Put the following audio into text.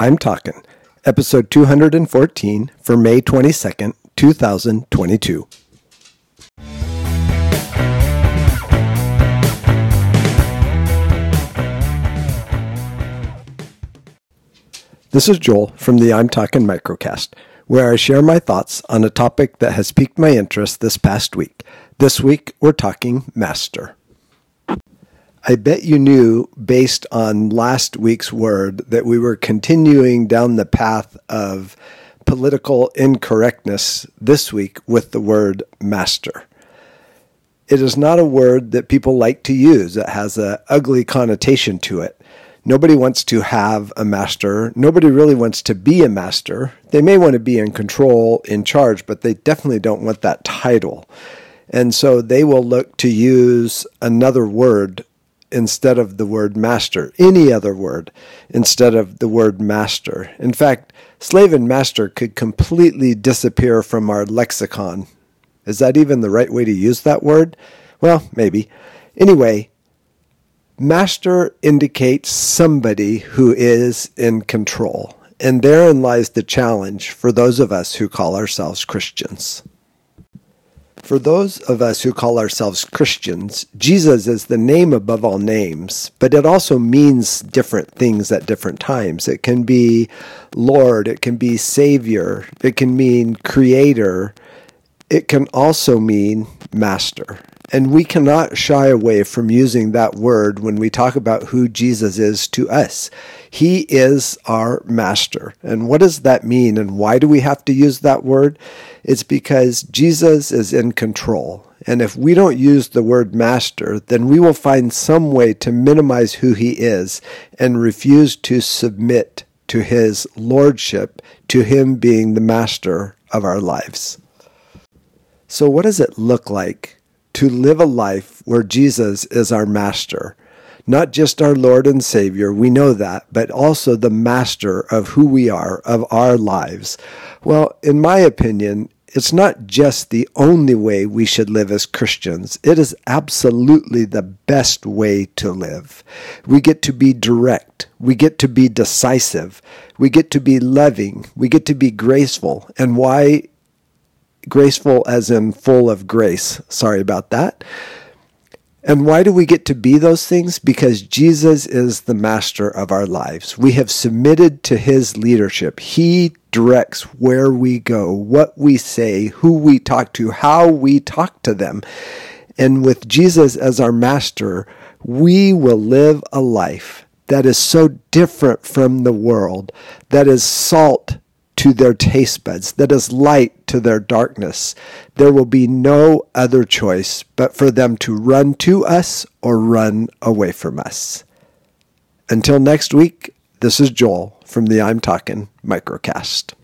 I'm Talking, episode 214 for May 22nd, 2022. This is Joel from the I'm Talking Microcast, where I share my thoughts on a topic that has piqued my interest this past week. This week, we're talking master. I bet you knew, based on last week's word, that we were continuing down the path of political incorrectness this week with the word master. It is not a word that people like to use. It has an ugly connotation to it. Nobody wants to have a master. Nobody really wants to be a master. They may want to be in control, in charge, but they definitely don't want that title. And so they will look to use another word instead of the word master, any other word instead of the word master. In fact, slave and master could completely disappear from our lexicon. Is that even the right way to use that word? Well, maybe. Anyway, master indicates somebody who is in control. And therein lies the challenge for those of us who call ourselves Christians. For those of us who call ourselves Christians, Jesus is the name above all names, but it also means different things at different times. It can be Lord, it can be Savior, it can mean Creator, it can also mean Master. And we cannot shy away from using that word when we talk about who Jesus is to us. He is our master. And what does that mean? And why do we have to use that word? It's because Jesus is in control. And if we don't use the word master, then we will find some way to minimize who he is and refuse to submit to his lordship, to him being the master of our lives. So, what does it look like to live a life where Jesus is our master. Not just our Lord and Savior, we know that, but also the master of who we are, of our lives. Well, in my opinion, it's not just the only way we should live as Christians. It is absolutely the best way to live. We get to be direct. We get to be decisive. We get to be loving. We get to be graceful. And why graceful as in full of grace. Sorry about that. And why do we get to be those things? Because Jesus is the master of our lives. We have submitted to his leadership. He directs where we go, what we say, who we talk to, how we talk to them. And with Jesus as our master, we will live a life that is so different from the world, that is salt to their taste buds, that is light to their darkness. There will be no other choice but for them to run to us or run away from us. Until next week, this is Joel from the I'm Talking Microcast.